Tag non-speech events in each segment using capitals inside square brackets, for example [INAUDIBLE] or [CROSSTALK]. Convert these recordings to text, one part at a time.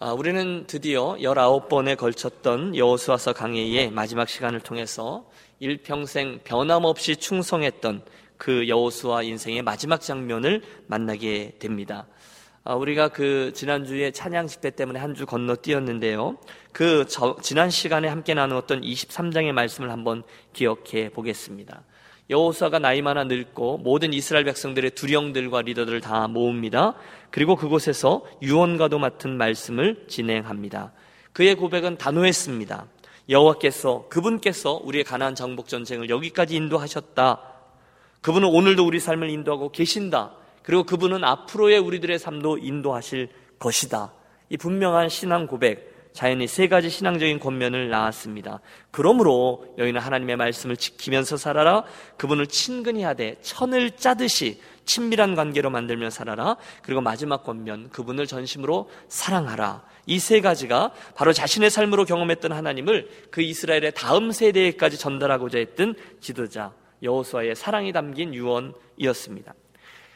아, 우리는 드디어 19번에 걸쳤던 여호수아서 강의의 마지막 시간을 통해서 일평생 변함없이 충성했던 그 여호수아 인생의 마지막 장면을 만나게 됩니다. 아, 우리가 그 지난주에 찬양 집회 때문에 한 주 건너뛰었는데요. 그 저, 지난 시간에 함께 나누었던 23장의 말씀을 한번 기억해 보겠습니다. 여호수아가 나이 많아 늙고 모든 이스라엘 백성들의 두령들과 리더들을 다 모읍니다. 그리고 그곳에서 유언과도 맡은 말씀을 진행합니다. 그의 고백은 단호했습니다. 여호와께서 그분께서 우리의 가나안 정복 전쟁을 여기까지 인도하셨다. 그분은 오늘도 우리 삶을 인도하고 계신다. 그리고 그분은 앞으로의 우리들의 삶도 인도하실 것이다. 이 분명한 신앙 고백, 자연히 세 가지 신앙적인 권면을 낳았습니다. 그러므로 여인은 하나님의 말씀을 지키면서 살아라. 그분을 친근히 하되 천을 짜듯이 친밀한 관계로 만들며 살아라. 그리고 마지막 권면, 그분을 전심으로 사랑하라. 이 세 가지가 바로 자신의 삶으로 경험했던 하나님을 그 이스라엘의 다음 세대에까지 전달하고자 했던 지도자 여호수아의 사랑이 담긴 유언이었습니다.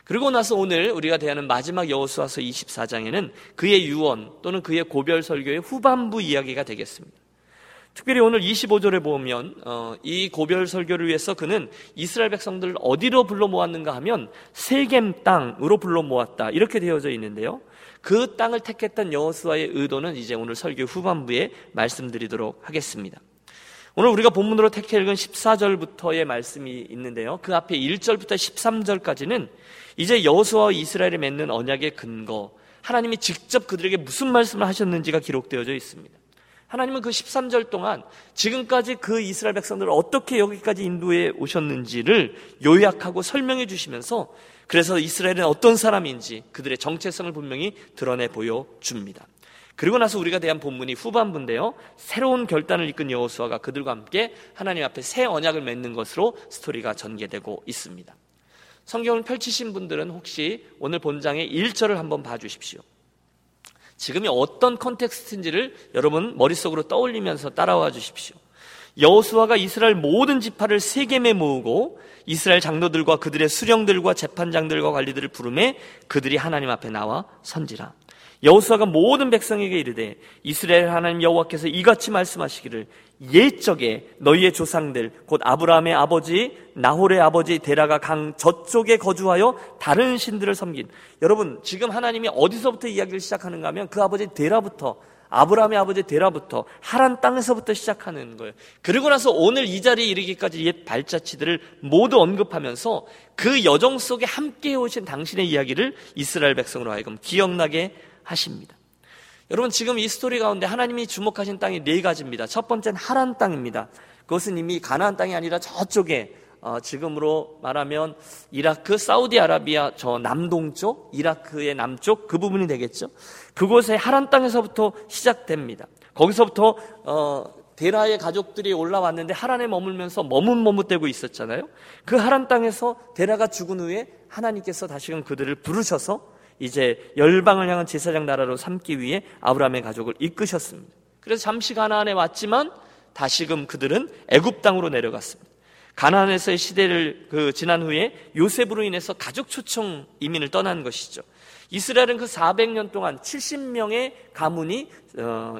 그리고 나서 오늘 우리가 대하는 마지막 여호수아서 24장에는 그의 유언 또는 그의 고별 설교의 후반부 이야기가 되겠습니다. 특별히 오늘 25절에 보면 어, 이 고별 설교를 위해서 그는 이스라엘 백성들을 어디로 불러 모았는가 하면 세겜 땅으로 불러 모았다 이렇게 되어져 있는데요. 그 땅을 택했던 여호수아의 의도는 이제 오늘 설교 후반부에 말씀드리도록 하겠습니다. 오늘 우리가 본문으로 택해 읽은 14절부터의 말씀이 있는데요. 그 앞에 1절부터 13절까지는 이제 여호수아와 이스라엘이 맺는 언약의 근거, 하나님이 직접 그들에게 무슨 말씀을 하셨는지가 기록되어져 있습니다. 하나님은 그 13절 동안 지금까지 그 이스라엘 백성들을 어떻게 여기까지 인도해 오셨는지를 요약하고 설명해 주시면서 그래서 이스라엘은 어떤 사람인지 그들의 정체성을 분명히 드러내 보여 줍니다. 그리고 나서 우리가 대한 본문이 후반부인데요. 새로운 결단을 이끈 여호수아가 그들과 함께 하나님 앞에 새 언약을 맺는 것으로 스토리가 전개되고 있습니다. 성경을 펼치신 분들은 혹시 오늘 본장의 1절을 한번 봐 주십시오. 지금이 어떤 컨텍스트인지를 여러분 머릿속으로 떠올리면서 따라와 주십시오. 여호수아가 이스라엘 모든 지파를 세겜에 모으고 이스라엘 장로들과 그들의 수령들과 재판장들과 관리들을 부름해 그들이 하나님 앞에 나와 선지라. 여호수아가 모든 백성에게 이르되 이스라엘 하나님 여호와께서 이같이 말씀하시기를 옛적에 너희의 조상들 곧 아브라함의 아버지 나홀의 아버지 데라가 강 저쪽에 거주하여 다른 신들을 섬긴 여러분 지금 하나님이 어디서부터 이야기를 시작하는가 하면 그 아버지 데라부터 아브라함의 아버지 데라부터 하란 땅에서부터 시작하는 거예요. 그리고 나서 오늘 이 자리에 이르기까지 옛 발자취들을 모두 언급하면서 그 여정 속에 함께 오신 당신의 이야기를 이스라엘 백성으로 하여금 기억나게 하십니다. 여러분 지금 이 스토리 가운데 하나님이 주목하신 땅이 네 가지입니다. 첫 번째는 하란 땅입니다. 그것은 이미 가나안 땅이 아니라 저쪽에 어, 지금으로 말하면 이라크, 사우디아라비아 저 남동쪽, 이라크의 남쪽 그 부분이 되겠죠. 그곳의 하란 땅에서부터 시작됩니다. 거기서부터 어, 데라의 가족들이 올라왔는데 하란에 머물면서 머뭇머뭇대고 있었잖아요. 그 하란 땅에서 데라가 죽은 후에 하나님께서 다시금 그들을 부르셔서 이제 열방을 향한 제사장 나라로 삼기 위해 아브라함의 가족을 이끄셨습니다. 그래서 잠시 가나안에 왔지만 다시금 그들은 애굽 땅으로 내려갔습니다. 가나안에서의 시대를 그 지난 후에 요셉으로 인해서 가족 초청 이민을 떠난 것이죠. 이스라엘은 그 400년 동안 70명의 가문이 어,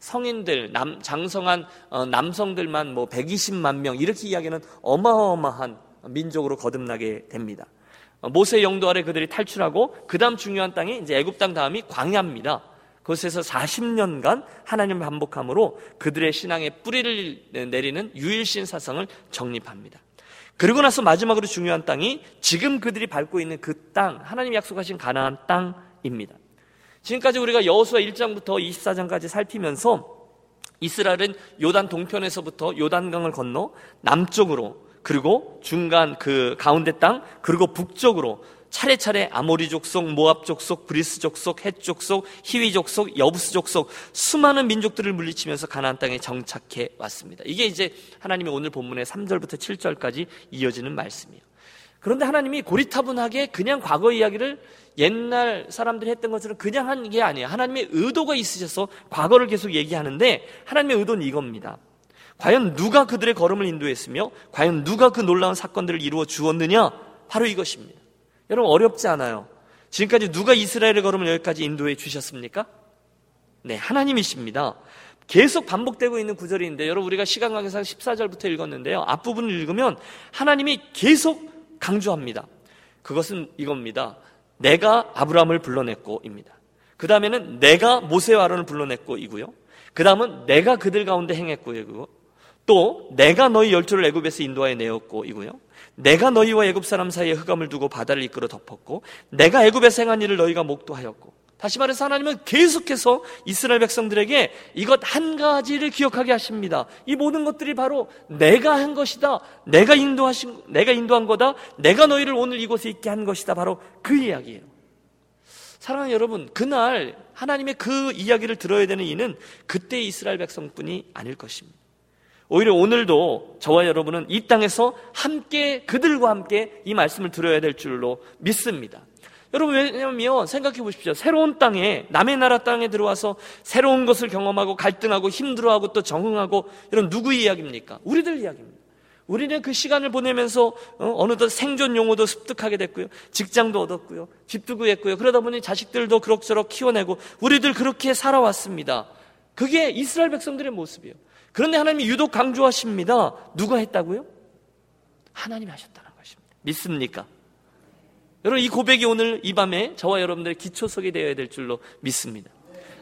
성인들 남, 장성한 어, 남성들만 뭐 120만 명 이렇게 이야기하는 어마어마한 민족으로 거듭나게 됩니다. 어, 모세 영도 아래 그들이 탈출하고 그 다음 중요한 땅이 이제 애굽 땅 다음이 광야입니다. 그곳에서 40년간 하나님을 반복함으로 그들의 신앙의 뿌리를 내리는 유일신 사상을 정립합니다. 그리고 나서 마지막으로 중요한 땅이 지금 그들이 밟고 있는 그 땅, 하나님 약속하신 가나안 땅입니다. 지금까지 우리가 여호수아 1장부터 24장까지 살피면서 이스라엘은 요단 동편에서부터 요단강을 건너 남쪽으로 그리고 중간 그 가운데 땅, 그리고 북쪽으로 차례차례 아모리 족속, 모압 족속, 브리스 족속, 헷 족속, 히위 족속, 여부스 족속 수많은 민족들을 물리치면서 가나안 땅에 정착해 왔습니다. 이게 이제 하나님이 오늘 본문의 3절부터 7절까지 이어지는 말씀이에요. 그런데 하나님이 고리타분하게 그냥 과거 이야기를 옛날 사람들이 했던 것처럼 그냥 한 게 아니에요. 하나님의 의도가 있으셔서 과거를 계속 얘기하는데 하나님의 의도는 이겁니다. 과연 누가 그들의 걸음을 인도했으며 과연 누가 그 놀라운 사건들을 이루어 주었느냐? 바로 이것입니다. 여러분 어렵지 않아요. 지금까지 누가 이스라엘의 걸음을 여기까지 인도해 주셨습니까? 네, 하나님이십니다. 계속 반복되고 있는 구절인데 여러분 우리가 시간 관계상 14절부터 읽었는데요. 앞부분을 읽으면 하나님이 계속 강조합니다. 그것은 이겁니다. 내가 아브라함을 불러냈고입니다. 그 다음에는 내가 모세와 아론을 불러냈고이고요. 그 다음은 내가 그들 가운데 행했고이고 또 내가 너희 열조를 애굽에서 인도하여 내었고 이고요. 내가 너희와 애굽 사람 사이에 흑암을 두고 바다를 이끌어 덮었고 내가 애굽에서 행한 일을 너희가 목도하였고 다시 말해서 하나님은 계속해서 이스라엘 백성들에게 이것 한 가지를 기억하게 하십니다. 이 모든 것들이 바로 내가 한 것이다. 내가 인도하신 내가 인도한 거다. 내가 너희를 오늘 이곳에 있게 한 것이다. 바로 그 이야기예요. 사랑하는 여러분, 그날 하나님의 그 이야기를 들어야 되는 이는 그때 이스라엘 백성뿐이 아닐 것입니다. 오히려 오늘도 저와 여러분은 이 땅에서 함께 그들과 함께 이 말씀을 들어야 될 줄로 믿습니다. 여러분 왜냐면 생각해 보십시오. 새로운 땅에 남의 나라 땅에 들어와서 새로운 것을 경험하고 갈등하고 힘들어하고 또 적응하고 이런 누구의 이야기입니까? 우리들 이야기입니다. 우리는 그 시간을 보내면서 어, 느덧 생존 용어도 습득하게 됐고요. 직장도 얻었고요. 집도 구했고요. 그러다 보니 자식들도 그럭저럭 키워내고 우리들 그렇게 살아왔습니다. 그게 이스라엘 백성들의 모습이에요. 그런데 하나님이 유독 강조하십니다. 누가 했다고요? 하나님이 하셨다는 것입니다. 믿습니까? 여러분 이 고백이 오늘 이 밤에 저와 여러분들의 기초석이 되어야 될 줄로 믿습니다.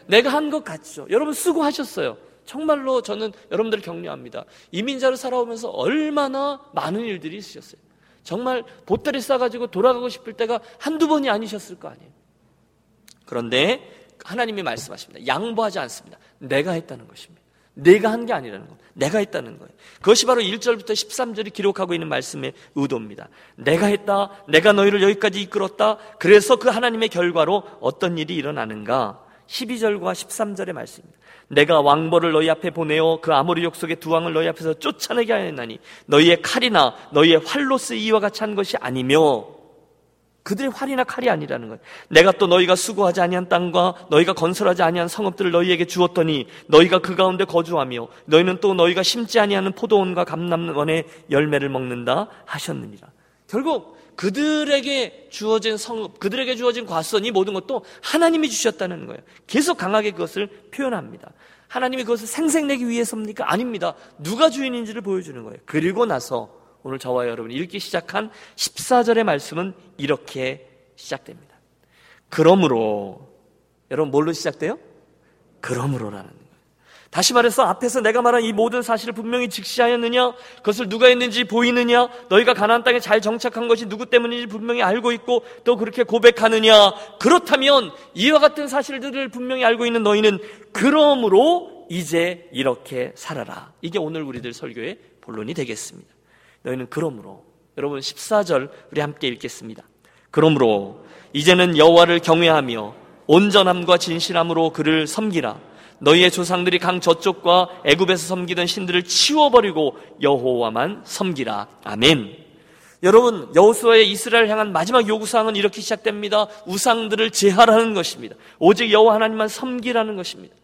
내가 한 것 같죠. 여러분 수고하셨어요. 정말로 저는 여러분들을 격려합니다. 이민자로 살아오면서 얼마나 많은 일들이 있으셨어요. 정말 보따리 싸가지고 돌아가고 싶을 때가 한두 번이 아니셨을 거 아니에요. 그런데 하나님이 말씀하십니다. 양보하지 않습니다. 내가 했다는 것입니다. 내가 한 게 아니라는 것. 내가 했다는 거예요. 그것이 바로 1절부터 13절이 기록하고 있는 말씀의 의도입니다. 내가 했다. 내가 너희를 여기까지 이끌었다. 그래서 그 하나님의 결과로 어떤 일이 일어나는가? 12절과 13절의 말씀입니다. 내가 왕벌을 너희 앞에 보내어 그 아모리 족속의 두 왕을 너희 앞에서 쫓아내게 하였나니 너희의 칼이나 너희의 활로 쓰이와 같이 한 것이 아니며 그들의 활이나 칼이 아니라는 거예요. 내가 또 너희가 수고하지 아니한 땅과 너희가 건설하지 아니한 성읍들을 너희에게 주었더니 너희가 그 가운데 거주하며 너희는 또 너희가 심지 아니하는 포도원과 감남원의 열매를 먹는다 하셨느니라. 결국 그들에게 주어진 성읍, 그들에게 주어진 과선 이 모든 것도 하나님이 주셨다는 거예요. 계속 강하게 그것을 표현합니다. 하나님이 그것을 생생내기 위해서입니까? 아닙니다. 누가 주인인지를 보여주는 거예요. 그리고 나서 오늘 저와 여러분이 읽기 시작한 14절의 말씀은 이렇게 시작됩니다. 그러므로 여러분 뭘로 시작돼요? 그러므로라는 거예요. 다시 말해서 앞에서 내가 말한 이 모든 사실을 분명히 직시하였느냐? 그것을 누가 했는지 보이느냐? 너희가 가나안 땅에 잘 정착한 것이 누구 때문인지 분명히 알고 있고 또 그렇게 고백하느냐? 그렇다면 이와 같은 사실들을 분명히 알고 있는 너희는 그러므로 이제 이렇게 살아라. 이게 오늘 우리들 설교의 본론이 되겠습니다. 너희는 그러므로 여러분 14절 우리 함께 읽겠습니다. 그러므로 이제는 여호와를 경외하며 온전함과 진실함으로 그를 섬기라. 너희의 조상들이 강 저쪽과 애굽에서 섬기던 신들을 치워버리고 여호와만 섬기라. 아멘. 여러분 여호수아의 이스라엘 향한 마지막 요구 사항은 이렇게 시작됩니다. 우상들을 제하라는 것입니다. 오직 여호와 하나님만 섬기라는 것입니다.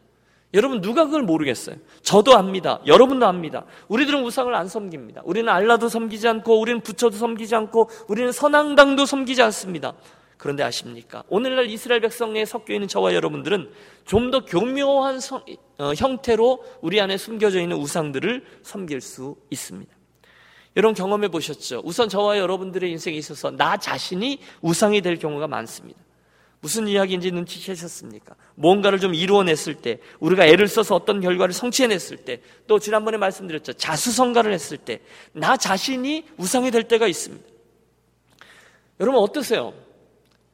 여러분 누가 그걸 모르겠어요? 저도 압니다. 여러분도 압니다. 우리들은 우상을 안 섬깁니다. 우리는 알라도 섬기지 않고 우리는 부처도 섬기지 않고 우리는 선앙당도 섬기지 않습니다. 그런데 아십니까? 오늘날 이스라엘 백성에 섞여 있는 저와 여러분들은 좀 더 교묘한 성, 어, 형태로 우리 안에 숨겨져 있는 우상들을 섬길 수 있습니다. 여러분 경험해 보셨죠? 우선 저와 여러분들의 인생에 있어서 나 자신이 우상이 될 경우가 많습니다. 무슨 이야기인지 눈치채셨습니까? 뭔가를 좀 이루어냈을 때, 우리가 애를 써서 어떤 결과를 성취해냈을 때, 또 지난번에 말씀드렸죠. 자수성가를 했을 때, 나 자신이 우상이 될 때가 있습니다. 여러분 어떠세요?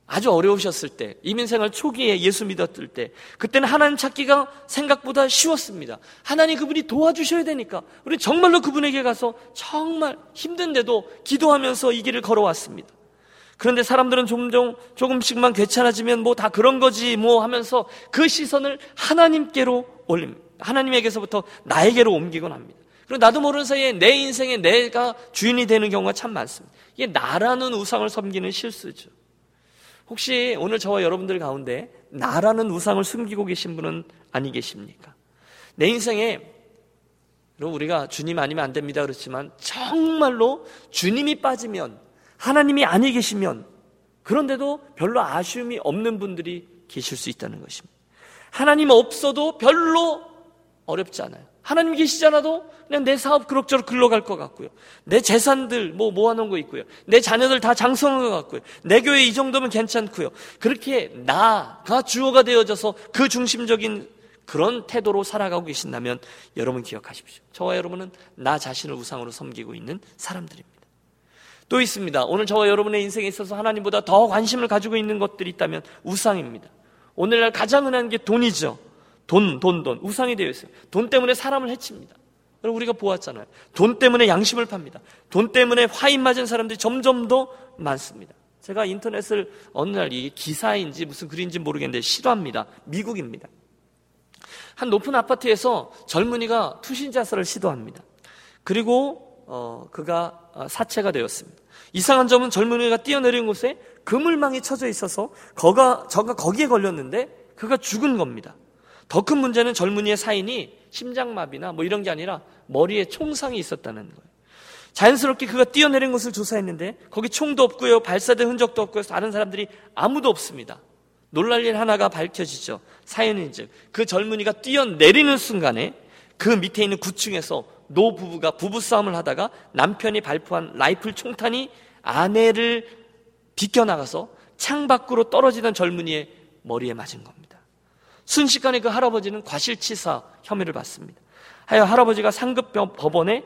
아주 어려우셨을 때, 이민생활 초기에 예수 믿었을 때, 그때는 하나님 찾기가 생각보다 쉬웠습니다. 하나님 그분이 도와주셔야 되니까, 우리 정말로 그분에게 가서 정말 힘든데도 기도하면서 이 길을 걸어왔습니다. 그런데 사람들은 점점 조금씩만 괜찮아지면 뭐 다 그런 거지 뭐 하면서 그 시선을 하나님께로 올립니다. 하나님에게서부터 나에게로 옮기곤 합니다. 그리고 나도 모르는 사이에 내 인생에 내가 주인이 되는 경우가 참 많습니다. 이게 나라는 우상을 섬기는 실수죠. 혹시 오늘 저와 여러분들 가운데 나라는 우상을 숨기고 계신 분은 아니 계십니까? 내 인생에 우리가 주님 아니면 안 됩니다 그렇지만 정말로 주님이 빠지면 하나님이 아니 계시면 그런데도 별로 아쉬움이 없는 분들이 계실 수 있다는 것입니다. 하나님 없어도 별로 어렵지 않아요. 하나님 계시지 않아도 그냥 내 사업 그럭저럭 글러갈 것 같고요. 내 재산들 뭐 모아놓은 거 있고요. 내 자녀들 다 장성한 것 같고요. 내 교회 이 정도면 괜찮고요. 그렇게 나가 주어가 되어져서 그 중심적인 그런 태도로 살아가고 계신다면 여러분 기억하십시오. 저와 여러분은 나 자신을 우상으로 섬기고 있는 사람들입니다. 또 있습니다. 오늘 저와 여러분의 인생에 있어서 하나님보다 더 관심을 가지고 있는 것들이 있다면 우상입니다. 오늘날 가장 흔한 게 돈이죠. 돈, 돈, 돈. 우상이 되어 있어요. 돈 때문에 사람을 해칩니다. 여러분 우리가 보았잖아요. 돈 때문에 양심을 팝니다. 돈 때문에 화인 맞은 사람들이 점점 더 많습니다. 제가 인터넷을 어느 날 이게 기사인지 무슨 글인지 모르겠는데 싫어합니다. 미국입니다. 한 높은 아파트에서 젊은이가 투신 자살을 시도합니다. 그리고 어, 그가 어, 사체가 되었습니다. 이상한 점은 젊은이가 뛰어내린 곳에 그물망이 쳐져 있어서 거가 저가 거기에 걸렸는데 그가 죽은 겁니다. 더 큰 문제는 젊은이의 사인이 심장마비나 뭐 이런 게 아니라 머리에 총상이 있었다는 거예요. 자연스럽게 그가 뛰어내린 것을 조사했는데 거기 총도 없고요, 발사된 흔적도 없고요, 다른 사람들이 아무도 없습니다. 놀랄 일 하나가 밝혀지죠. 사연인즉 그 젊은이가 뛰어내리는 순간에 그 밑에 있는 구층에서 노 부부가 부부싸움을 하다가 남편이 발포한 라이플 총탄이 아내를 비껴나가서 창 밖으로 떨어지던 젊은이의 머리에 맞은 겁니다. 순식간에 그 할아버지는 과실치사 혐의를 받습니다. 하여 할아버지가 상급 법원에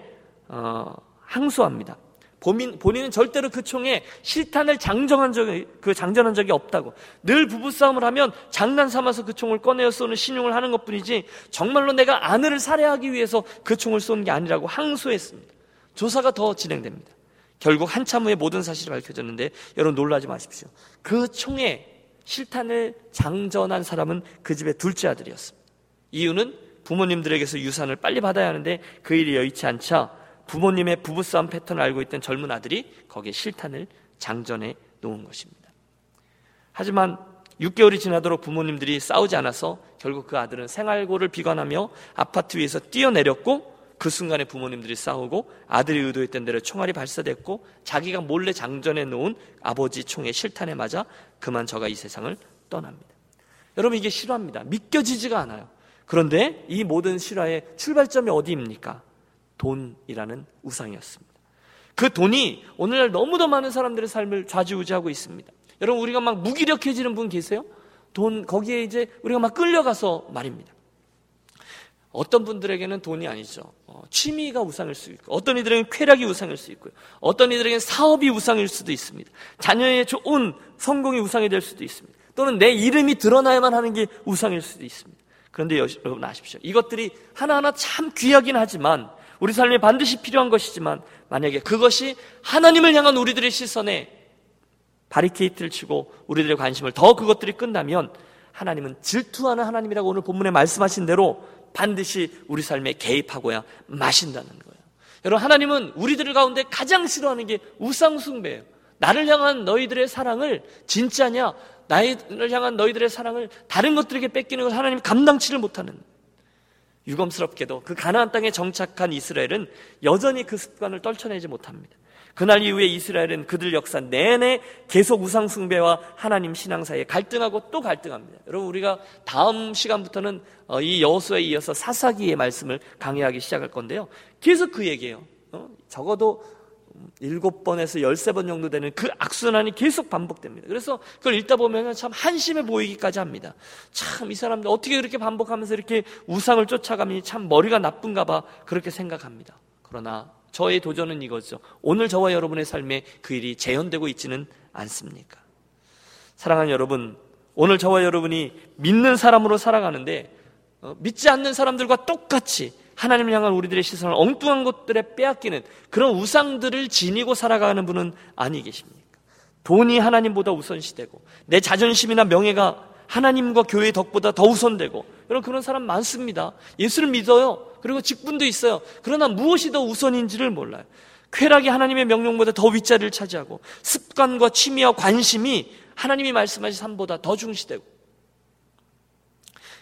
어, 항소합니다. 본인, 본인은 절대로 그 총에 실탄을 장정한 적이, 그 장전한 적이 없다고. 늘 부부싸움을 하면 장난 삼아서 그 총을 꺼내어 쏘는 시늉을 하는 것 뿐이지 정말로 내가 아내를 살해하기 위해서 그 총을 쏜 게 아니라고 항소했습니다. 조사가 더 진행됩니다. 결국 한참 후에 모든 사실이 밝혀졌는데 여러분 놀라지 마십시오. 그 총에 실탄을 장전한 사람은 그 집의 둘째 아들이었습니다. 이유는 부모님들에게서 유산을 빨리 받아야 하는데 그 일이 여의치 않자 부모님의 부부싸움 패턴을 알고 있던 젊은 아들이 거기에 실탄을 장전해 놓은 것입니다. 하지만 6개월이 지나도록 부모님들이 싸우지 않아서 결국 그 아들은 생활고를 비관하며 아파트 위에서 뛰어내렸고 그 순간에 부모님들이 싸우고 아들이 의도했던 대로 총알이 발사됐고 자기가 몰래 장전해 놓은 아버지 총의 실탄에 맞아 그만 저가 이 세상을 떠납니다. 여러분 이게 실화입니다. 믿겨지지가 않아요. 그런데 이 모든 실화의 출발점이 어디입니까? 돈이라는 우상이었습니다. 그 돈이 오늘날 너무도 많은 사람들의 삶을 좌지우지하고 있습니다. 여러분 우리가 막 무기력해지는 분 계세요? 돈 거기에 이제 우리가 막 끌려가서 말입니다. 어떤 분들에게는 돈이 아니죠. 어, 취미가 우상일 수 있고, 어떤 이들에게는 쾌락이 우상일 수 있고요. 어떤 이들에게는 사업이 우상일 수도 있습니다. 자녀의 좋은 성공이 우상이 될 수도 있습니다. 또는 내 이름이 드러나야만 하는 게 우상일 수도 있습니다. 그런데 여러분 아십시오. 이것들이 하나하나 참 귀하긴 하지만 우리 삶에 반드시 필요한 것이지만 만약에 그것이 하나님을 향한 우리들의 시선에 바리케이트를 치고 우리들의 관심을 더 그것들이 끈다면 하나님은 질투하는 하나님이라고 오늘 본문에 말씀하신 대로 반드시 우리 삶에 개입하고야 마신다는 거예요. 여러분 하나님은 우리들 가운데 가장 싫어하는 게 우상숭배예요. 나를 향한 너희들의 사랑을 진짜냐? 나를 향한 너희들의 사랑을 다른 것들에게 뺏기는 걸 하나님 감당치를 못하는 유검스럽게도 그 가나안 땅에 정착한 이스라엘은 여전히 그 습관을 떨쳐내지 못합니다. 그날 이후에 이스라엘은 그들 역사 내내 계속 우상 숭배와 하나님 신앙 사이에 갈등하고 또 갈등합니다. 여러분 우리가 다음 시간부터는 어, 이 여호수아에 이어서 사사기의 말씀을 강의하기 시작할 건데요. 계속 그 얘기예요. 어? 적어도 일곱 번에서 열세 번 정도 되는 그 악순환이 계속 반복됩니다. 그래서 그걸 읽다 보면 참 한심해 보이기까지 합니다. 참 이 사람들 어떻게 그렇게 반복하면서 이렇게 우상을 쫓아가니 참 머리가 나쁜가 봐 그렇게 생각합니다. 그러나 저의 도전은 이거죠. 오늘 저와 여러분의 삶에 그 일이 재현되고 있지는 않습니까? 사랑하는 여러분, 오늘 저와 여러분이 믿는 사람으로 살아가는데 어, 믿지 않는 사람들과 똑같이 하나님을 향한 우리들의 시선을 엉뚱한 것들에 빼앗기는 그런 우상들을 지니고 살아가는 분은 아니 계십니까? 돈이 하나님보다 우선시되고 내 자존심이나 명예가 하나님과 교회의 덕보다 더 우선되고 여러분 그런 사람 많습니다. 예수를 믿어요. 그리고 직분도 있어요. 그러나 무엇이 더 우선인지를 몰라요. 쾌락이 하나님의 명령보다 더 윗자리를 차지하고 습관과 취미와 관심이 하나님이 말씀하신 삶보다 더 중시되고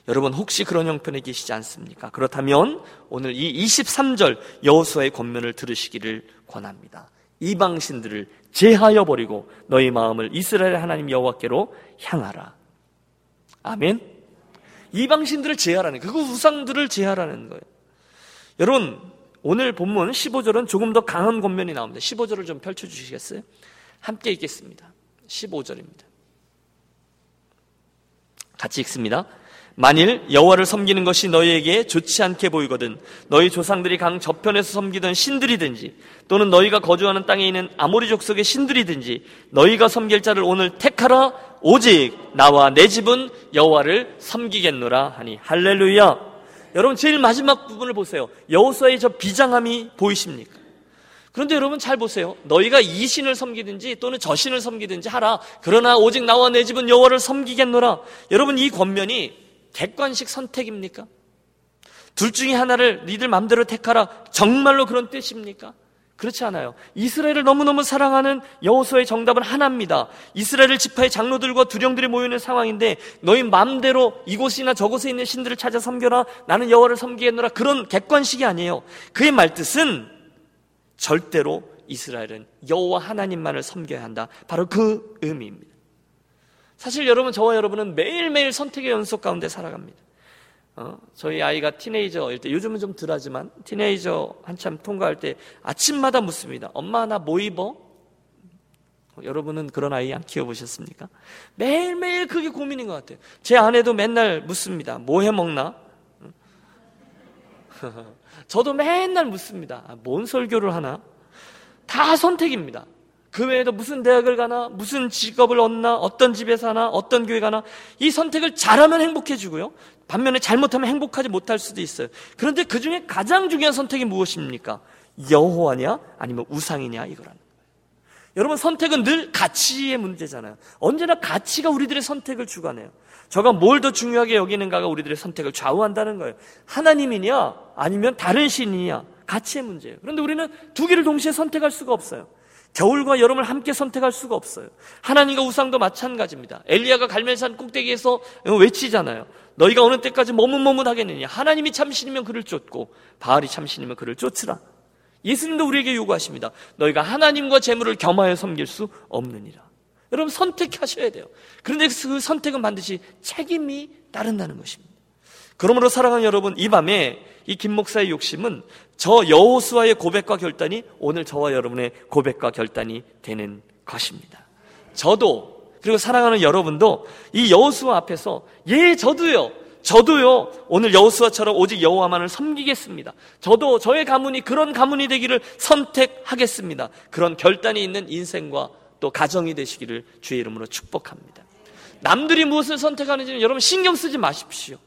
여러분 혹시 그런 형편에 계시지 않습니까? 그렇다면 오늘 이 23절 여호수아의 권면을 들으시기를 권합니다. 이방신들을 제하여 버리고 너희 마음을 이스라엘 하나님 여호와께로 향하라. 아멘. 이방신들을 제하라는 그 우상들을 제하라는 거예요. 여러분 오늘 본문 15절은 조금 더 강한 권면이 나옵니다. 15절을 좀 펼쳐 주시겠어요? 함께 읽겠습니다. 15절입니다. 같이 읽습니다. 만일 여호와를 섬기는 것이 너희에게 좋지 않게 보이거든 너희 조상들이 강 저편에서 섬기던 신들이든지 또는 너희가 거주하는 땅에 있는 아모리 족속의 신들이든지 너희가 섬길 자를 오늘 택하라 오직 나와 내 집은 여호와를 섬기겠노라 하니 할렐루야 여러분 제일 마지막 부분을 보세요 여호수아의 저 비장함이 보이십니까? 그런데 여러분 잘 보세요. 너희가 이 신을 섬기든지 또는 저 신을 섬기든지 하라. 그러나 오직 나와 내 집은 여호와를 섬기겠노라. 여러분 이 권면이 객관식 선택입니까? 둘 중에 하나를 니들 마음대로 택하라. 정말로 그런 뜻입니까? 그렇지 않아요. 이스라엘을 너무너무 사랑하는 여호수아의 정답은 하나입니다. 이스라엘 지파의 장로들과 두령들이 모이는 상황인데 너희 마음대로 이곳이나 저곳에 있는 신들을 찾아 섬겨라. 나는 여호와를 섬기겠노라. 그런 객관식이 아니에요. 그의 말뜻은 절대로 이스라엘은 여호와 하나님만을 섬겨야 한다. 바로 그 의미입니다. 사실 여러분 저와 여러분은 매일매일 선택의 연속 가운데 살아갑니다. 어, 저희 아이가 티네이저일 때 요즘은 좀 덜하지만 티네이저 한참 통과할 때 아침마다 묻습니다. 엄마 나 뭐 입어? 어, 여러분은 그런 아이 안 키워보셨습니까? 매일매일 그게 고민인 것 같아요. 제 아내도 맨날 묻습니다. 뭐 해 먹나? [LAUGHS] 저도 맨날 묻습니다. 아, 뭔 설교를 하나? 다 선택입니다. 그 외에도 무슨 대학을 가나, 무슨 직업을 얻나, 어떤 집에 사나, 어떤 교회 가나, 이 선택을 잘하면 행복해지고요. 반면에 잘못하면 행복하지 못할 수도 있어요. 그런데 그 중에 가장 중요한 선택이 무엇입니까? 여호와냐, 아니면 우상이냐, 이거라는 거예요. 여러분, 선택은 늘 가치의 문제잖아요. 언제나 가치가 우리들의 선택을 주관해요. 저가 뭘 더 중요하게 여기는가가 우리들의 선택을 좌우한다는 거예요. 하나님이냐, 아니면 다른 신이냐, 가치의 문제예요. 그런데 우리는 두 개를 동시에 선택할 수가 없어요. 겨울과 여름을 함께 선택할 수가 없어요. 하나님과 우상도 마찬가지입니다. 엘리야가 갈멜산 꼭대기에서 외치잖아요. 너희가 어느 때까지 머뭇머뭇하겠느냐. 하나님이 참신이면 그를 쫓고 바알이 참신이면 그를 쫓으라. 예수님도 우리에게 요구하십니다. 너희가 하나님과 재물을 겸하여 섬길 수 없느니라. 여러분 선택하셔야 돼요. 그런데 그 선택은 반드시 책임이 따른다는 것입니다. 그러므로 사랑하는 여러분, 이 밤에 이 김 목사의 욕심은 저 여호수아의 고백과 결단이 오늘 저와 여러분의 고백과 결단이 되는 것입니다. 저도 그리고 사랑하는 여러분도 이 여호수아 앞에서 예 저도요. 저도요. 오늘 여호수아처럼 오직 여호와만을 섬기겠습니다. 저도 저의 가문이 그런 가문이 되기를 선택하겠습니다. 그런 결단이 있는 인생과 또 가정이 되시기를 주의 이름으로 축복합니다. 남들이 무엇을 선택하는지는 여러분 신경 쓰지 마십시오.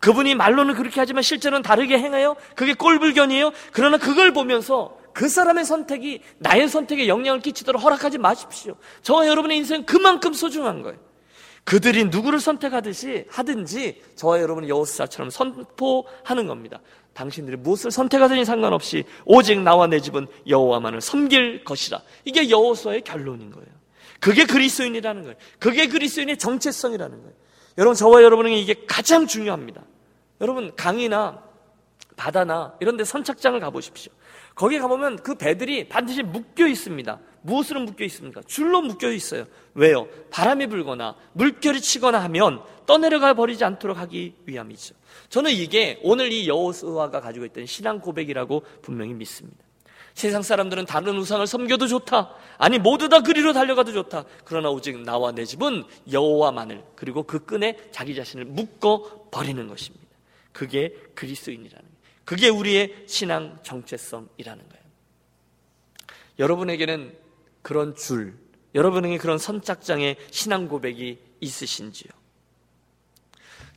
그분이 말로는 그렇게 하지만 실제로는 다르게 행해요? 그게 꼴불견이에요? 그러나 그걸 보면서 그 사람의 선택이 나의 선택에 영향을 끼치도록 허락하지 마십시오. 저와 여러분의 인생은 그만큼 소중한 거예요. 그들이 누구를 선택하듯이 하든지 저와 여러분은 여호수아처럼 선포하는 겁니다. 당신들이 무엇을 선택하든지 상관없이 오직 나와 내 집은 여호와만을 섬길 것이라. 이게 여호수아의 결론인 거예요. 그게 그리스도인이라는 거예요. 그게 그리스도인의 정체성이라는 거예요. 여러분 저와 여러분에게 이게 가장 중요합니다. 여러분 강이나 바다나 이런 데 선착장을 가보십시오. 거기 가보면 그 배들이 반드시 묶여 있습니다. 무엇으로 묶여 있습니까? 줄로 묶여 있어요. 왜요? 바람이 불거나 물결이 치거나 하면 떠내려가 버리지 않도록 하기 위함이죠. 저는 이게 오늘 이 여호수아가 가지고 있던 신앙 고백이라고 분명히 믿습니다. 세상 사람들은 다른 우상을 섬겨도 좋다. 아니 모두 다 그리로 달려가도 좋다. 그러나 오직 나와 내 집은 여호와만을 그리고 그 끈에 자기 자신을 묶어 버리는 것입니다. 그게 그리스도인이라는 거예요. 그게 우리의 신앙 정체성이라는 거예요. 여러분에게는 그런 줄, 여러분에게 그런 선착장의 신앙 고백이 있으신지요?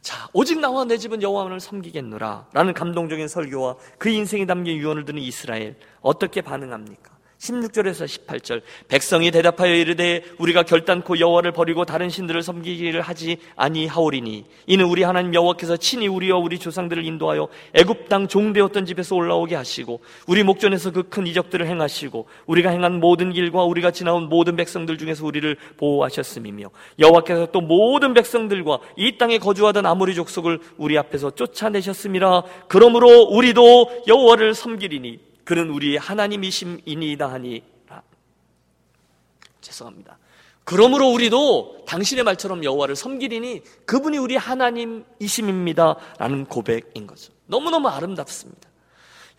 자, 오직 나와 내 집은 여호와를 섬기겠노라. 라는 감동적인 설교와 그 인생이 담긴 유언을 듣는 이스라엘 어떻게 반응합니까? 16절에서 18절. 백성이 대답하여 이르되 우리가 결단코 여호와를 버리고 다른 신들을 섬기기를 하지 아니하오리니 이는 우리 하나님 여호와께서 친히 우리와 우리 조상들을 인도하여 애굽 땅 종되었던 집에서 올라오게 하시고 우리 목전에서 그 큰 이적들을 행하시고 우리가 행한 모든 길과 우리가 지나온 모든 백성들 중에서 우리를 보호하셨음이며 여호와께서 또 모든 백성들과 이 땅에 거주하던 아모리 족속을 우리 앞에서 쫓아내셨음이라. 그러므로 우리도 여호와를 섬기리니 그는 우리의 하나님이심이니이다 하니라. 죄송합니다. 그러므로 우리도 당신의 말처럼 여호와를 섬기리니 그분이 우리 하나님이심입니다라는 고백인 거죠. 너무너무 아름답습니다.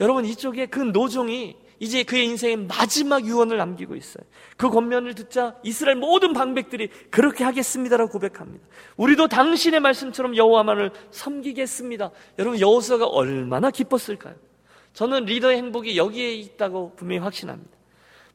여러분 이쪽에 그 노종이 이제 그의 인생의 마지막 유언을 남기고 있어요. 그 권면을 듣자 이스라엘 모든 방백들이 그렇게 하겠습니다라고 고백합니다. 우리도 당신의 말씀처럼 여호와만을 섬기겠습니다. 여러분 여호수아가 얼마나 기뻤을까요? 저는 리더의 행복이 여기에 있다고 분명히 확신합니다.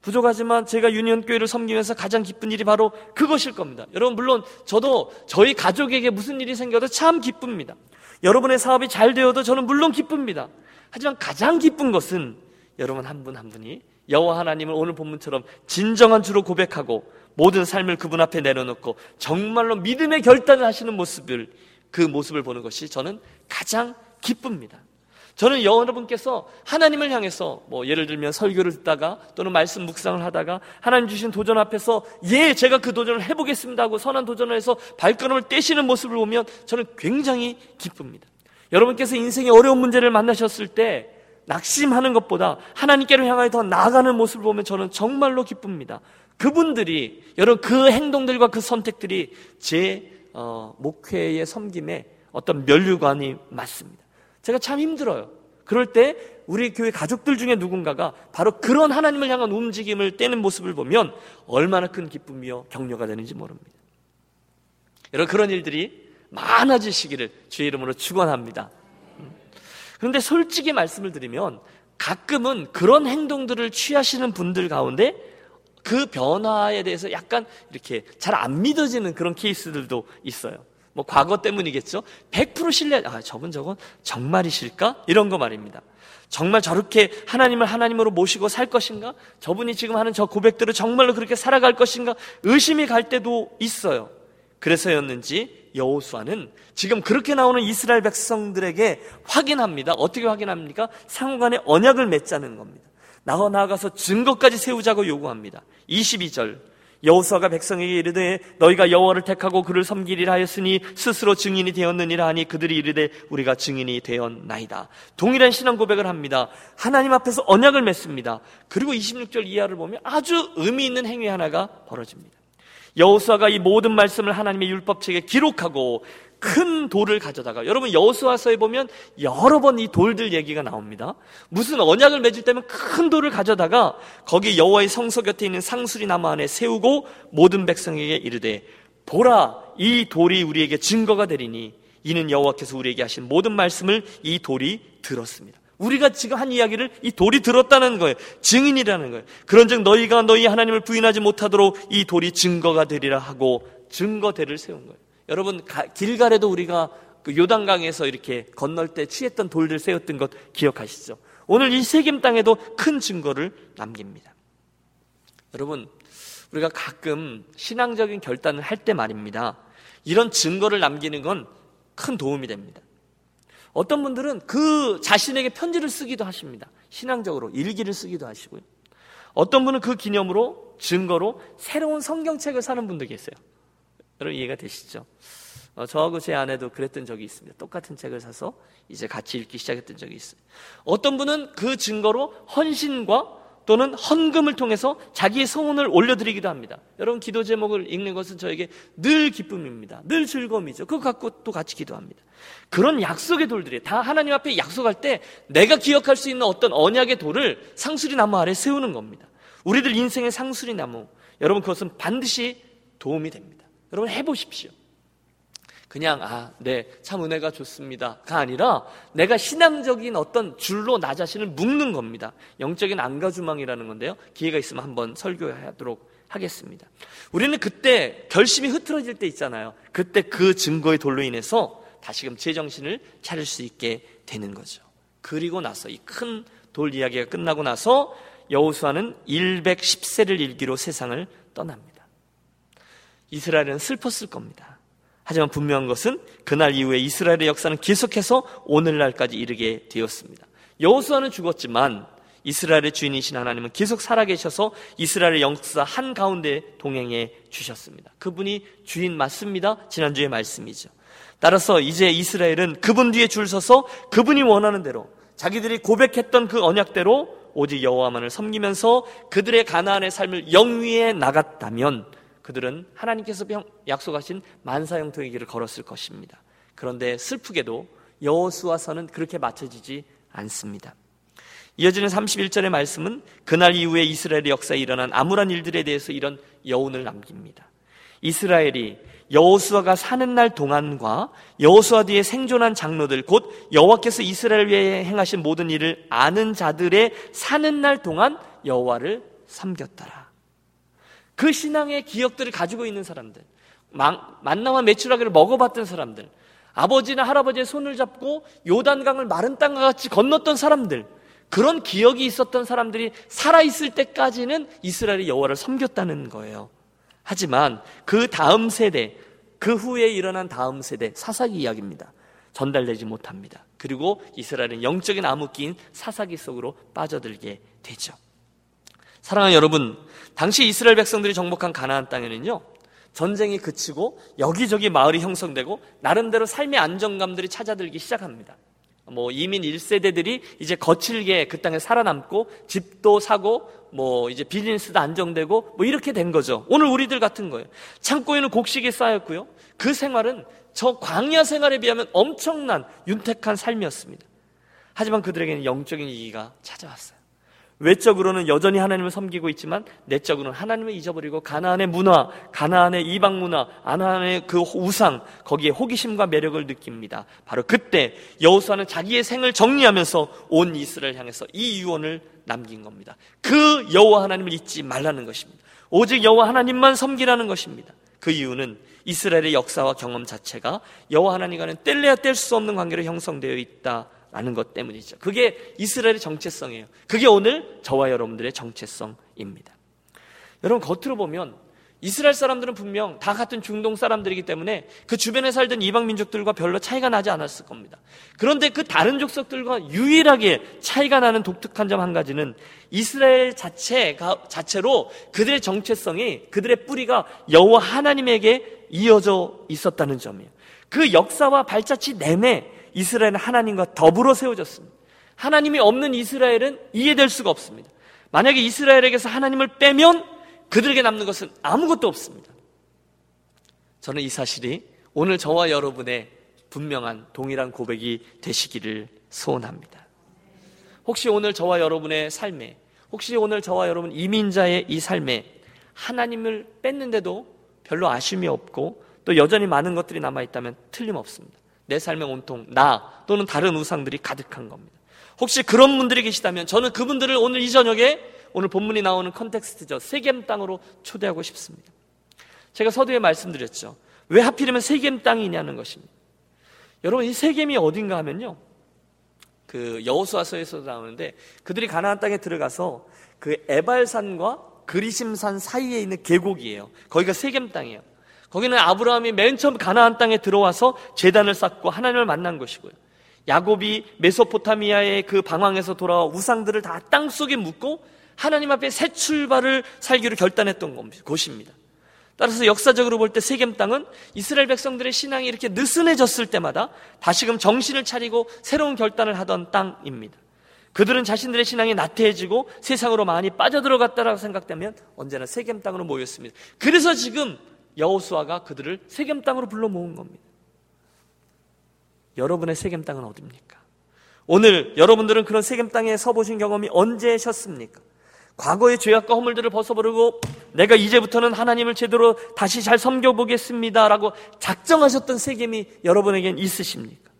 부족하지만 제가 유니온교회를 섬기면서 가장 기쁜 일이 바로 그것일 겁니다. 여러분 물론 저도 저희 가족에게 무슨 일이 생겨도 참 기쁩니다. 여러분의 사업이 잘 되어도 저는 물론 기쁩니다. 하지만 가장 기쁜 것은 여러분 한 분한 한 분이 여호와 하나님을 오늘 본문처럼 진정한 주로 고백하고 모든 삶을 그분 앞에 내려놓고 정말로 믿음의 결단을 하시는 모습을 그 모습을 보는 것이 저는 가장 기쁩니다. 저는 여러분께서 하나님을 향해서 뭐 예를 들면 설교를 듣다가 또는 말씀 묵상을 하다가 하나님 주신 도전 앞에서 예 제가 그 도전을 해보겠습니다 하고 선한 도전을 해서 발걸음을 떼시는 모습을 보면 저는 굉장히 기쁩니다. 여러분께서 인생의 어려운 문제를 만나셨을 때 낙심하는 것보다 하나님께로 향하여 더 나아가는 모습을 보면 저는 정말로 기쁩니다. 그분들이 여러분 그 행동들과 그 선택들이 제 어, 목회의 섬김에 어떤 면류관이 맞습니다. 제가 참 힘들어요. 그럴 때 우리 교회 가족들 중에 누군가가 바로 그런 하나님을 향한 움직임을 떼는 모습을 보면 얼마나 큰 기쁨이요 격려가 되는지 모릅니다. 여러분 그런 일들이 많아지시기를 주의 이름으로 축원합니다. 그런데 솔직히 말씀을 드리면 가끔은 그런 행동들을 취하시는 분들 가운데 그 변화에 대해서 약간 이렇게 잘 안 믿어지는 그런 케이스들도 있어요. 뭐 과거 때문이겠죠. 100% 신뢰, 아, 저분 저건 정말이실까? 이런 거 말입니다. 정말 저렇게 하나님을 하나님으로 모시고 살 것인가? 저분이 지금 하는 저 고백들을 정말로 그렇게 살아갈 것인가? 의심이 갈 때도 있어요. 그래서였는지 여호수아는 지금 그렇게 나오는 이스라엘 백성들에게 확인합니다. 어떻게 확인합니까? 상호간에 언약을 맺자는 겁니다. 나와 나아가서 증거까지 세우자고 요구합니다. 22절 여호수아가 백성에게 이르되 너희가 여호와를 택하고 그를 섬기리라 하였으니 스스로 증인이 되었느니라 하니 그들이 이르되 우리가 증인이 되었나이다. 동일한 신앙 고백을 합니다. 하나님 앞에서 언약을 맺습니다. 그리고 26절 이하를 보면 아주 의미 있는 행위 하나가 벌어집니다. 여호수아가 이 모든 말씀을 하나님의 율법책에 기록하고 큰 돌을 가져다가 여러분 여호수아서에 보면 여러 번 이 돌들 얘기가 나옵니다. 무슨 언약을 맺을 때면 큰 돌을 가져다가 거기 여호와의 성소 곁에 있는 상수리 나무 안에 세우고 모든 백성에게 이르되 보라 이 돌이 우리에게 증거가 되리니 이는 여호와께서 우리에게 하신 모든 말씀을 이 돌이 들었습니다. 우리가 지금 한 이야기를 이 돌이 들었다는 거예요. 증인이라는 거예요. 그런즉 너희가 너희 하나님을 부인하지 못하도록 이 돌이 증거가 되리라 하고 증거대를 세운 거예요. 여러분 길갈에도 우리가 그 요단강에서 이렇게 건널 때 취했던 돌들 세웠던 것 기억하시죠? 오늘 이 세겜 땅에도 큰 증거를 남깁니다. 여러분 우리가 가끔 신앙적인 결단을 할 때 말입니다. 이런 증거를 남기는 건 큰 도움이 됩니다. 어떤 분들은 그 자신에게 편지를 쓰기도 하십니다. 신앙적으로 일기를 쓰기도 하시고요. 어떤 분은 그 기념으로 증거로 새로운 성경책을 사는 분도 계세요. 여러분 이해가 되시죠? 어, 저하고 제 아내도 그랬던 적이 있습니다. 똑같은 책을 사서 이제 같이 읽기 시작했던 적이 있어요. 어떤 분은 그 증거로 헌신과 또는 헌금을 통해서 자기의 소원을 올려드리기도 합니다. 여러분 기도 제목을 읽는 것은 저에게 늘 기쁨입니다. 늘 즐거움이죠. 그거 갖고 또 같이 기도합니다. 그런 약속의 돌들이 다 하나님 앞에 약속할 때 내가 기억할 수 있는 어떤 언약의 돌을 상수리 나무 아래 세우는 겁니다. 우리들 인생의 상수리 나무 여러분 그것은 반드시 도움이 됩니다. 여러분 해보십시오. 그냥 아, 네, 참 은혜가 좋습니다가 아니라 내가 신앙적인 어떤 줄로 나 자신을 묶는 겁니다. 영적인 안가주망이라는 건데요. 기회가 있으면 한번 설교하도록 하겠습니다. 우리는 그때 결심이 흐트러질 때 있잖아요. 그때 그 증거의 돌로 인해서 다시금 제 정신을 차릴 수 있게 되는 거죠. 그리고 나서 이 큰 돌 이야기가 끝나고 나서 여호수아는 110세를 일기로 세상을 떠납니다. 이스라엘은 슬펐을 겁니다. 하지만 분명한 것은 그날 이후에 이스라엘의 역사는 계속해서 오늘날까지 이르게 되었습니다. 여호수아는 죽었지만 이스라엘의 주인이신 하나님은 계속 살아계셔서 이스라엘의 역사 한 가운데 동행해 주셨습니다. 그분이 주인 맞습니다. 지난주의 말씀이죠. 따라서 이제 이스라엘은 그분 뒤에 줄 서서 그분이 원하는 대로 자기들이 고백했던 그 언약대로 오직 여호와만을 섬기면서 그들의 가나안의 삶을 영위해 나갔다면 그들은 하나님께서 약속하신 만사 형통의 길을 걸었을 것입니다. 그런데 슬프게도 여호수아서는 그렇게 맞춰지지 않습니다. 이어지는 31절의 말씀은 그날 이후에 이스라엘의 역사에 일어난 암울한 일들에 대해서 이런 여운을 남깁니다. 이스라엘이 여호수아가 사는 날 동안과 여호수아 뒤에 생존한 장로들 곧 여호와께서 이스라엘 위에 행하신 모든 일을 아는 자들의 사는 날 동안 여호와를 섬겼더라. 그 신앙의 기억들을 가지고 있는 사람들, 만나와 메추라기를 먹어봤던 사람들, 아버지나 할아버지의 손을 잡고 요단강을 마른 땅과 같이 건넜던 사람들, 그런 기억이 있었던 사람들이 살아있을 때까지는 이스라엘이 여호와를 섬겼다는 거예요. 하지만 그 다음 세대, 그 후에 일어난 다음 세대, 사사기 이야기입니다. 전달되지 못합니다. 그리고 이스라엘은 영적인 암흑기인 사사기 속으로 빠져들게 되죠. 사랑하는 여러분, 당시 이스라엘 백성들이 정복한 가나안 땅에는요, 전쟁이 그치고 여기저기 마을이 형성되고 나름대로 삶의 안정감들이 찾아들기 시작합니다. 뭐 이민 1세대들이 이제 거칠게 그 땅에 살아남고 집도 사고 뭐 이제 비즈니스도 안정되고 뭐 이렇게 된 거죠. 오늘 우리들 같은 거예요. 창고에는 곡식이 쌓였고요. 그 생활은 저 광야 생활에 비하면 엄청난 윤택한 삶이었습니다. 하지만 그들에게는 영적인 위기가 찾아왔어요. 외적으로는 여전히 하나님을 섬기고 있지만 내적으로는 하나님을 잊어버리고 가나안의 문화, 가나안의 이방 문화, 가나안의 그 우상 거기에 호기심과 매력을 느낍니다. 바로 그때 여호수아는 자기의 생을 정리하면서 온 이스라엘 향해서 이 유언을 남긴 겁니다. 그 여호와 하나님을 잊지 말라는 것입니다. 오직 여호와 하나님만 섬기라는 것입니다. 그 이유는 이스라엘의 역사와 경험 자체가 여호와 하나님과는 뗄래야 뗄 수 없는 관계로 형성되어 있다. 라는 것 때문이죠. 그게 이스라엘의 정체성이에요. 그게 오늘 저와 여러분들의 정체성입니다. 여러분, 겉으로 보면 이스라엘 사람들은 분명 다 같은 중동 사람들이기 때문에 그 주변에 살던 이방 민족들과 별로 차이가 나지 않았을 겁니다. 그런데 그 다른 족속들과 유일하게 차이가 나는 독특한 점 한 가지는 이스라엘 자체가 자체로 그들의 정체성이 그들의 뿌리가 여호와 하나님에게 이어져 있었다는 점이에요. 그 역사와 발자취 내내 이스라엘은 하나님과 더불어 세워졌습니다. 하나님이 없는 이스라엘은 이해될 수가 없습니다. 만약에 이스라엘에게서 하나님을 빼면 그들에게 남는 것은 아무것도 없습니다. 저는 이 사실이 오늘 저와 여러분의 분명한 동일한 고백이 되시기를 소원합니다. 혹시 오늘 저와 여러분의 삶에, 혹시 오늘 저와 여러분 이민자의 이 삶에 하나님을 뺐는데도 별로 아쉬움이 없고 또 여전히 많은 것들이 남아있다면 틀림없습니다. 내 삶에 온통 나 또는 다른 우상들이 가득한 겁니다. 혹시 그런 분들이 계시다면 저는 그분들을 오늘 이 저녁에 오늘 본문이 나오는 context죠. 세겜 땅으로 초대하고 싶습니다. 제가 서두에 말씀드렸죠. 왜 하필이면 세겜 땅이냐는 것입니다. 여러분 이 세겜이 어딘가 하면요. 그 여호수아서에서 나오는데 그들이 가나안 땅에 들어가서 그 에발산과 그리심산 사이에 있는 계곡이에요. 거기가 세겜 땅이에요. 거기는 아브라함이 맨 처음 가나안 땅에 들어와서 재단을 쌓고 하나님을 만난 것이고요. 야곱이 메소포타미아의 그 방황에서 돌아와 우상들을 다 땅 속에 묻고 하나님 앞에 새 출발을 살기로 결단했던 곳입니다. 따라서 역사적으로 볼 때 세겜 땅은 이스라엘 백성들의 신앙이 이렇게 느슨해졌을 때마다 다시금 정신을 차리고 새로운 결단을 하던 땅입니다. 그들은 자신들의 신앙이 나태해지고 세상으로 많이 빠져들어갔다라고 생각되면 언제나 세겜 땅으로 모였습니다. 그래서 지금 여호수아가 그들을 세겜 땅으로 불러 모은 겁니다. 여러분의 세겜 땅은 어디입니까? 오늘 여러분들은 그런 세겜 땅에 서 보신 경험이 언제셨습니까? 과거의 죄악과 허물들을 벗어버리고 내가 이제부터는 하나님을 제대로 다시 잘 섬겨보겠습니다라고 작정하셨던 세겜이 여러분에겐 있으십니까?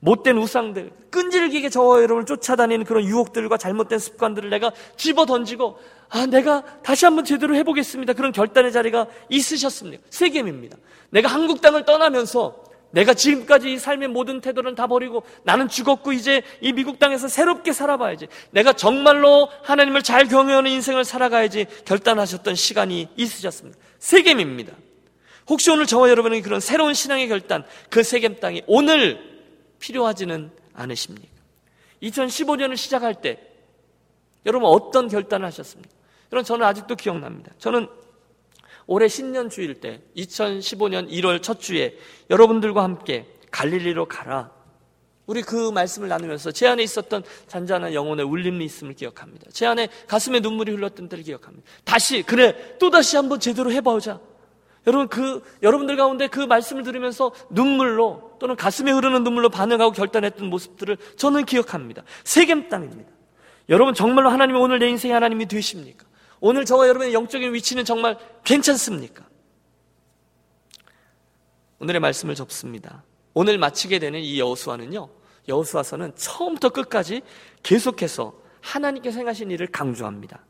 못된 우상들, 끈질기게 저와 여러분을 쫓아다니는 그런 유혹들과 잘못된 습관들을 내가 집어 던지고 아, 내가 다시 한번 제대로 해보겠습니다. 그런 결단의 자리가 있으셨습니까? 세겜입니다. 내가 한국 땅을 떠나면서 내가 지금까지 이 삶의 모든 태도를 다 버리고 나는 죽었고 이제 이 미국 땅에서 새롭게 살아봐야지. 내가 정말로 하나님을 잘 경외하는 인생을 살아가야지 결단하셨던 시간이 있으셨습니다. 세겜입니다. 혹시 오늘 저와 여러분에게 그런 새로운 신앙의 결단, 그 세겜 땅이 오늘 필요하지는 않으십니까? 2015년을 시작할 때 여러분 어떤 결단을 하셨습니까? 여러분 저는 아직도 기억납니다. 저는 올해 신년 주일 때 2015년 1월 첫 주에 여러분들과 함께 갈릴리로 가라. 우리 그 말씀을 나누면서 제 안에 있었던 잔잔한 영혼의 울림이 있음을 기억합니다. 제 안에 가슴에 눈물이 흘렀던 때를 기억합니다. 다시 그래 또 다시 한번 제대로 해보자. 여러분 그 여러분들 가운데 그 말씀을 들으면서 눈물로 또는 가슴에 흐르는 눈물로 반응하고 결단했던 모습들을 저는 기억합니다. 세겜 땅입니다. 여러분 정말로 하나님이 오늘 내 인생의 하나님이 되십니까? 오늘 저와 여러분의 영적인 위치는 정말 괜찮습니까? 오늘의 말씀을 접습니다. 오늘 마치게 되는 이 여호수아는요. 여호수아서는 처음부터 끝까지 계속해서 하나님께서 행하신 일을 강조합니다.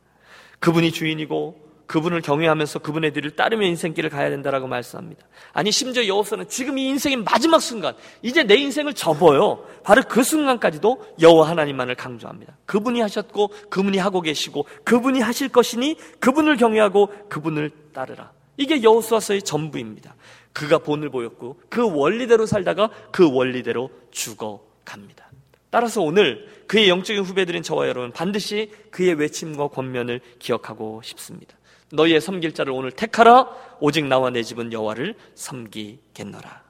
그분이 주인이고 그분을 경외하면서 그분의 뒤를 따르며 인생길을 가야 된다라고 말씀합니다. 아니 심지어 여호수아는 지금 이 인생의 마지막 순간 이제 내 인생을 접어요. 바로 그 순간까지도 여호와 하나님만을 강조합니다. 그분이 하셨고 그분이 하고 계시고 그분이 하실 것이니 그분을 경외하고 그분을 따르라. 이게 여호수아서의 전부입니다. 그가 본을 보였고 그 원리대로 살다가 그 원리대로 죽어갑니다. 따라서 오늘 그의 영적인 후배들인 저와 여러분 반드시 그의 외침과 권면을 기억하고 싶습니다. 너희의 섬길 자를 오늘 택하라 오직 나와 내 집은 여호와를 섬기겠노라.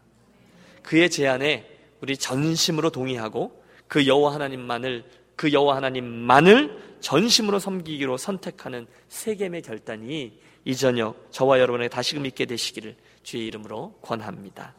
그의 제안에 우리 전심으로 동의하고 그 여호와 하나님만을 그 여호와 하나님만을 전심으로 섬기기로 선택하는 세겜의 결단이 이 저녁 저와 여러분의 다시금 있게 되시기를 주의 이름으로 권합니다.